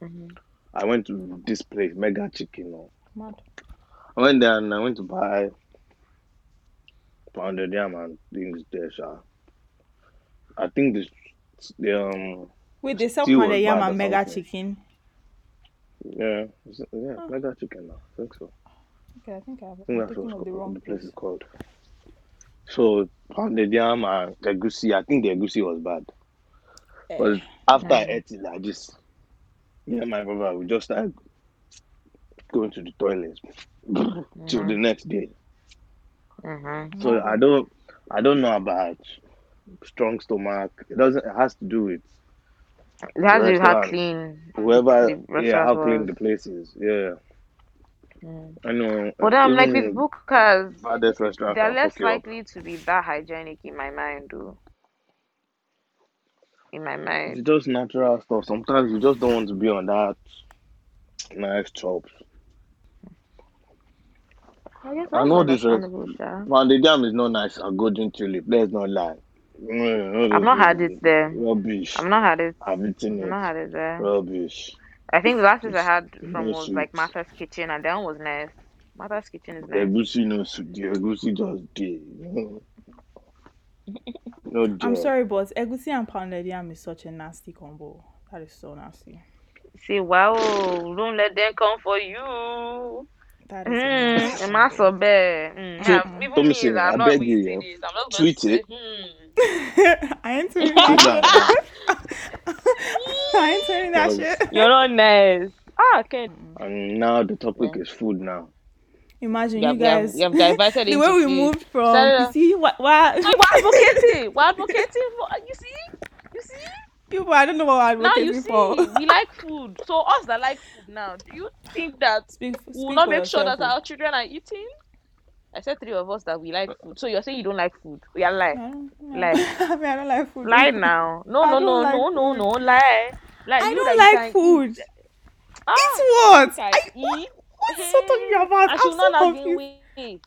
Mhm. I went to this place, Mega Chicken. Mad. I went there and I went to buy pounded yam and things there, sha. I think this the um Wait, they sell pounded yam and mega something. chicken. yeah yeah Oh. Mega Chicken now. I think so. Okay, I think I've, I think that's the wrong the place place. is called. So pounded yam and the egusi. I think the egusi was bad. Eh, But after I Mm. ate it like this, me and my brother we just started going to the toilet <laughs> till the next day. Mhm. So I don't I don't know about strong stomach. It doesn't. It has to do with It has to do how clean. whoever. The Yeah, how restaurant clean the place is. Yeah, Mm. I know. But I'm like with bukas, they're less you likely to be that hygienic in my mind, though. In my mind. It's just natural stuff. Sometimes you just don't want to be on that nice chops. I guess I know this. Rest- understandable, Sha. Pounded yam is not nice. A golden tulip. Let's not lie. Mm, I've not had it there. Rubbish. I've not had it. I've eaten it. I've not had it there. Rubbish. I think the last place I had no from was like. Martha's Kitchen, and that one was nice. Martha's Kitchen is nice. The Egusi no sweet. The egusi just dey. No, no <laughs> I'm sorry, but egusi and pounded yam is such a nasty combo. That is so nasty. See, wow, don't let them come for you. That is a Mm, nasty a mass combo. Mm, So, yeah, me, say, I I'm not beg even you, eating yeah, this. I'm just going tweet to say, it. hmm. <laughs> I ain't doing Tweet that that. shit. <laughs> I ain't doing that shit. You're not nice. Ah, okay. and now the topic Yeah. is food now. Imagine You you have, you have, guys. you have diverted the way we food. moved from, Started you see, what, Wait, we're advocating. We're advocating for. You see? You see? people, I don't know what we're Now you advocating see, for. we like food. So us that like food now, do you think that <laughs> Speak, we will not make sure that oh. our children are eating? I said three of us that we like food. So you're saying you don't like food? We are I lie. <laughs> I mean, I don't like food. Lie now. No, I no, no, like no, no, food. no. Lie. Lie. I you don't like food. Eat. Ah, Eat what? I, eat. What are you talking about? I'm so not now gain confused. weight.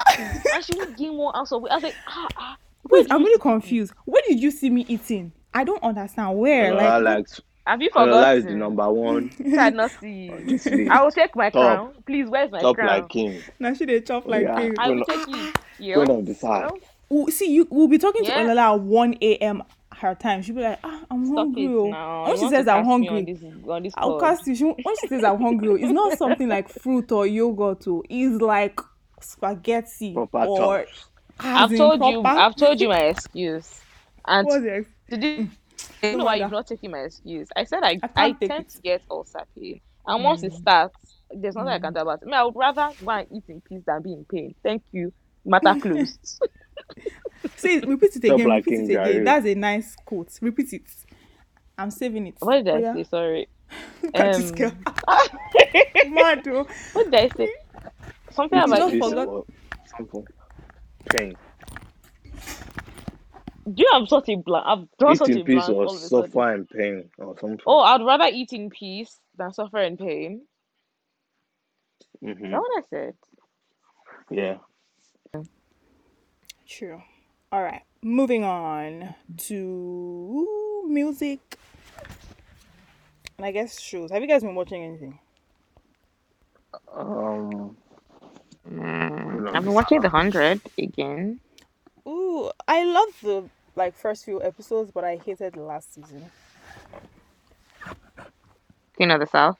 and she will gain one ounce of weight. I was like, ah, ah. Wait, I'm really confused. Where did you see me eating? I don't understand. Where? Olola Like, likes Have you forgotten? Olola is the number one <laughs> Did not see. on this list. I will take my Top. crown. Please, where's my Top crown? like king. now she they chop like yeah. pig. I will Queen take it. Queen Yeah. of the south. Ooh, see, you we'll be talking to Yeah. Olola at 1 a.m. her time. She'll be like, ah, I'm Stop hungry. oh." now. When she says I'm hungry, on this on this I'll pod. cast you. She, when she says I'm hungry, oh, it's not something like fruit or yogurt. Oh. It's like spaghetti Proper or chops. I've in told you. I've told you my excuse. And What's the ex- did you, mm. you know why wonder. you've not taking my excuse? I said I I I, can't tend it. to get ulcer pain, and once it mm. starts, there's nothing I mm. can do about it. I, mean, I would rather go and eat in peace than be in pain. Thank you. Matter <laughs> closed. <laughs> <laughs> Say repeat it again. Repeat it again. That's a nice quote. Repeat it. I'm saving it. what did I Oh, yeah. say? Sorry. <laughs> Look at this Um. <laughs> Mad, oh. what did I say? Something You Eat about just peace forgot- or something. Pain. Do you have such a blank? I've drawn Eat such a in peace or all of a suffer in pain or something. Oh, I'd rather eat in peace than suffer in pain. Is hmm that what I said? Yeah. True. All right. Moving on to music. And I guess shows. Have you guys been watching anything? Um. Mm, I've been watching The Hundred again. Ooh, I love the like first few episodes, but I hated the last season. Queen of the South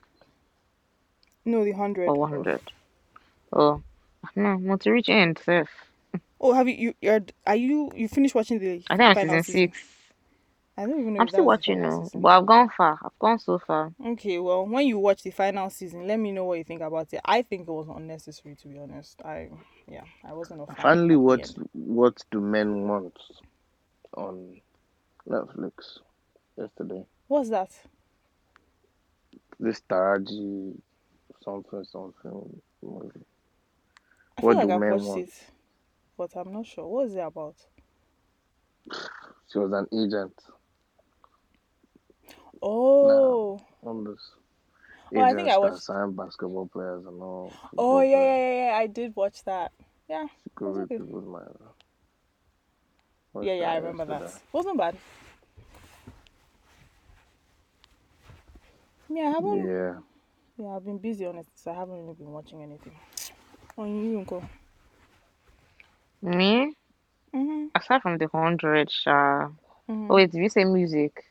No, the hundred. or 100. Oh, no, want to reach end, safe. Oh, have you? You you're, are you? You finished watching the? I think I'm final season six. I don't even know. I'm if still was the watching final now, season. but I've gone far. I've gone so far. Okay, well, when you watch the final season, let me know what you think about it. I think it was unnecessary, to be honest. I, yeah, I wasn't a fan. Finally, at the what end. what do men want on Netflix yesterday? What's that? This Taraji something something movie. I What feel like do I've men watched want? it, but I'm not sure. What is it about? She was an agent Oh, on this. Oh, I think I that watched- sign basketball players and all. oh yeah, players. yeah, yeah, yeah. I did watch that. Yeah, She could read okay. people's mind. Watched yeah, yeah. I remember yesterday. that. Wasn't bad. Yeah, I haven't. Yeah. Yeah, I've been busy, honestly, so I haven't really been watching anything. On you, Uncle. Me, Mm-hmm. aside from The Hundred, Sha. mm-hmm. Oh, wait, did you say music?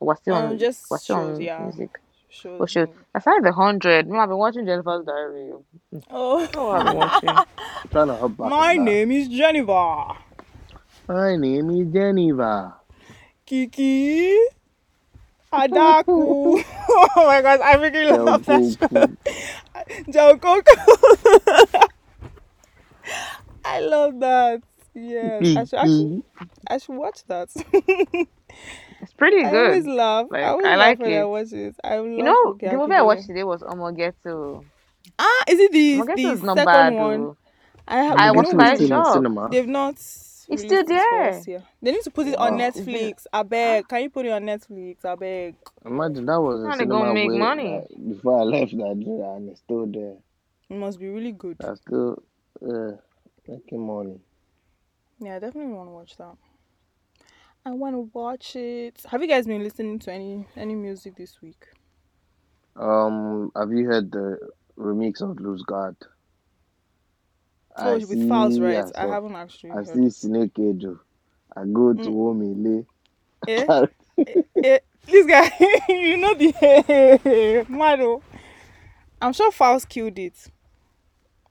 We're still Um, on, just we're still shows, on yeah. music. Shows. Oh, shoot. and- Aside The Hundred, no, I've been watching Jennifer's Diary. Oh, Oh, I've been watching. trying to hop back. my name is Jennifer. My name is Geneva. Kiki. Adaku. <laughs> oh my gosh, I freaking love that show. Goku. Joe Coco. I love that. Yes, I should actually <laughs> I should watch that. <laughs> It's pretty good. I always good. laugh. I Like always I laugh like when I watch it. I love You know, the movie I watched today was Omo Ghetto. Ah, is it the Omo Ghetto the is not second bad one? though. I have. I you was know Omo Ghetto quite is we still in shocked. cinema. they've not It's still there. us here. They need to put it on Wow. It's. Netflix. I beg. Can you put it on Netflix? I beg. Imagine that was a How they gonna cinema make way money? like, before I left Nigeria and it's still there. It must be really good. That's good. uh, making money. Yeah, I definitely want to watch that. I want to watch it. Have you guys been listening to any any music this week? Um, have you heard the remix of Lose God? Oh, I with see, right? I I haven't actually I heard. see Snake Ejo. I go to Mm. Omile. Eh? <laughs> eh, eh, this guy, <laughs> you know the <laughs> Mado. I'm sure Falz killed it.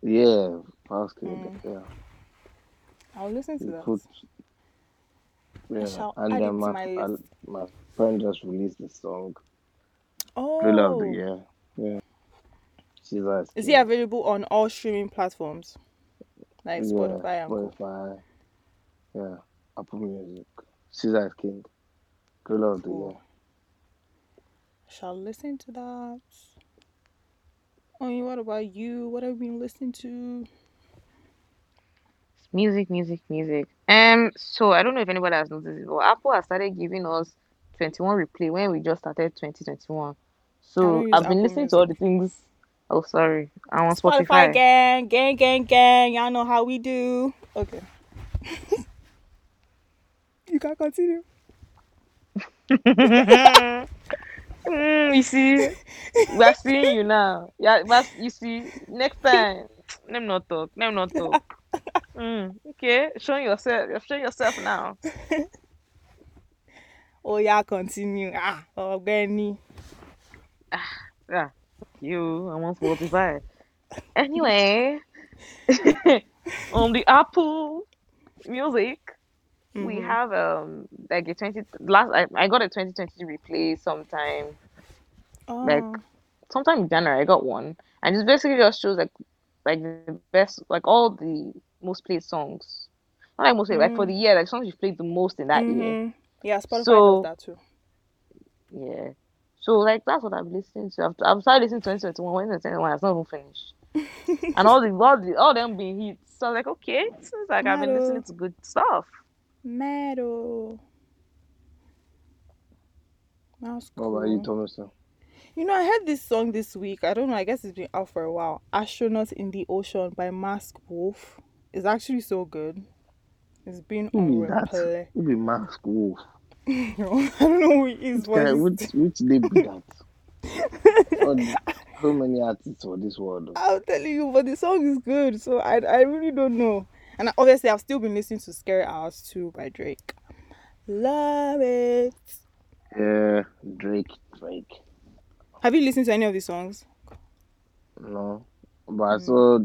yeah, Falz Mm. Yeah, I'll listen to that. put yeah, shall and add it then to my my I, list. my friend just released the song Thriller of the Oh, Year. Yeah, she's is he available on all streaming platforms like Yeah, Spotify and co? Spotify. Yeah, Apple Music. Caesar is King. Thriller of the Cool. Year. Shall listen to that. Oh, what about you? What have you been listening to? Music, music, music. Um, so I don't know if anybody has noticed it, but Apple has started giving us 21 replay when we just started 2021. So I've been Apple listening to all the things. Oh, sorry, I'm on Spotify Spotify. gang, gang, gang, gang. Y'all know how we do. Okay. <laughs> you can continue. Mm, you see, we're seeing you now. Yeah, but you see, next time, let me not talk. Let me not talk. <laughs> Mm, okay, showing yourself. You're showing yourself now. <laughs> Oh yeah, continue. Ah, oh Benny. Ah, yeah, you. I'm on Spotify. Anyway, <laughs> on the Apple Music, we Mhm. have um like a 20 last. I, I got a 2020 replay sometime like Oh. sometime in January. I got one, and it basically just shows like like the best like all the most played songs. Not like most played, like for Mm. the year, like songs you played the most in that year. Mhm. Yeah, Spotify So- does that too. Yeah. So like that's what I'm listening to. I've, I've started listening to 2021, 2021, has not even finished. <laughs> and all the all the all them being hits. So I was like, okay, it seems like I've been listening to good stuff. Metal. That's What cool. about you, Thomason? You know, I heard this song this week. I don't know. I guess it's been out for a while. "Astronaut in the Ocean" by Mask Wolf. It's actually so good. It's been on Who be that? replay. Who be Mask Wolf? <laughs> I don't know who it is, but Guy, which which be <laughs> that? So many artists for this world. I'll tell you, but the song is good, so I I really don't know. And obviously, I've still been listening to "Scary Hours" too by Drake. Love it. Yeah, Drake, Drake. Have you listened to any of these songs? No, but I saw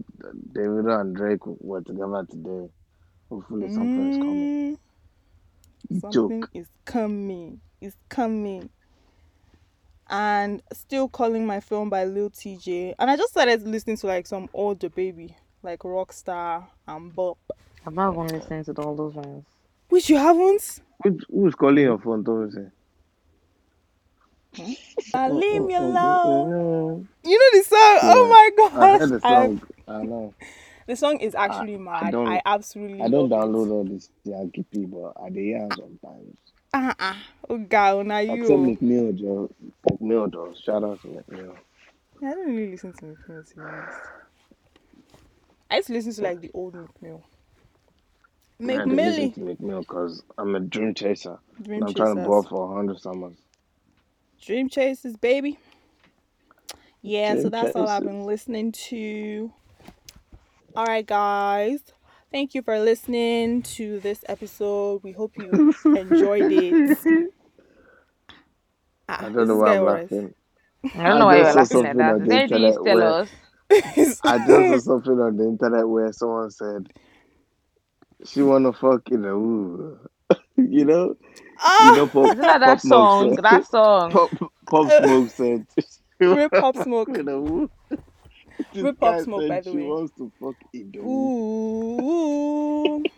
David and Drake were together today. Hopefully, something is coming. Mm, something Joke. is coming. It's coming. And still calling my phone by Lil Tjay. And I just started listening to like some older baby, like Rockstar and Bop. I'm not gonna listen to all those ones. Which you haven't? Who, who's calling your phone, Thomason? Uh, leave me alone. You know the song? Oh my gosh. heard the I- song. I know. <laughs> the song is actually mad. I, don't- absolutely I don't love download It. all this Yankee P, but I dey hear am sometimes. Uh-uh. Oh God, now Except you. Meek Mill, Joe. Meek Mill, Joe. Shout out to Meek Mill. I don't really listen to Meek Mill to be honest. I used to listen to like the old Meek Mill. I dey listen McMillie. to Meek Mill because I'm a dream chaser. Dream and I'm trying to Chasers. ball for 100 summers. Dream Chasers, baby. Yeah, so Dream that's all I've been listening to. All right, guys. Thank you for listening to this episode. We hope you <laughs> enjoyed it. Ah, I don't know why I'm was- laughing. I don't know why just you're laughing like something that. on there you internet tell us? I just saw <laughs> something on the internet where someone said she wanna fuck in a woo. <laughs> you know? You Ah, know Pop, Isn't that that song? said- That song. Pop, Pop Smoke said she Real Pop fuck Smoke. in a woo. This Real Pop guy Smoke, by the she way. wants to fuck in the woo. ooh. <laughs>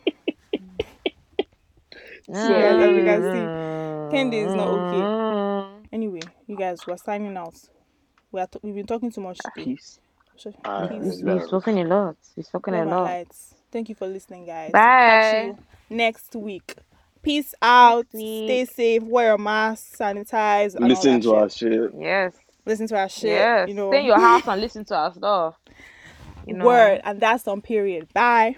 So as, as you can see. Candy is not okay. okay. <laughs> Anyway, you guys, we're signing out. We are t- we've been talking too much today. Peace. So, peace. He's, he's talking a lot. He's talking a Love and lot. lights. Thank you for listening, guys. Catch Bye. you next week. Peace out. week. Stay safe. Wear a mask. Sanitize. Listen to that our shit. shit. Yes. Listen to our shit. yes. You know. Stay in your house and <clears throat> listen to our stuff. You know. Word. And that's on period. Bye.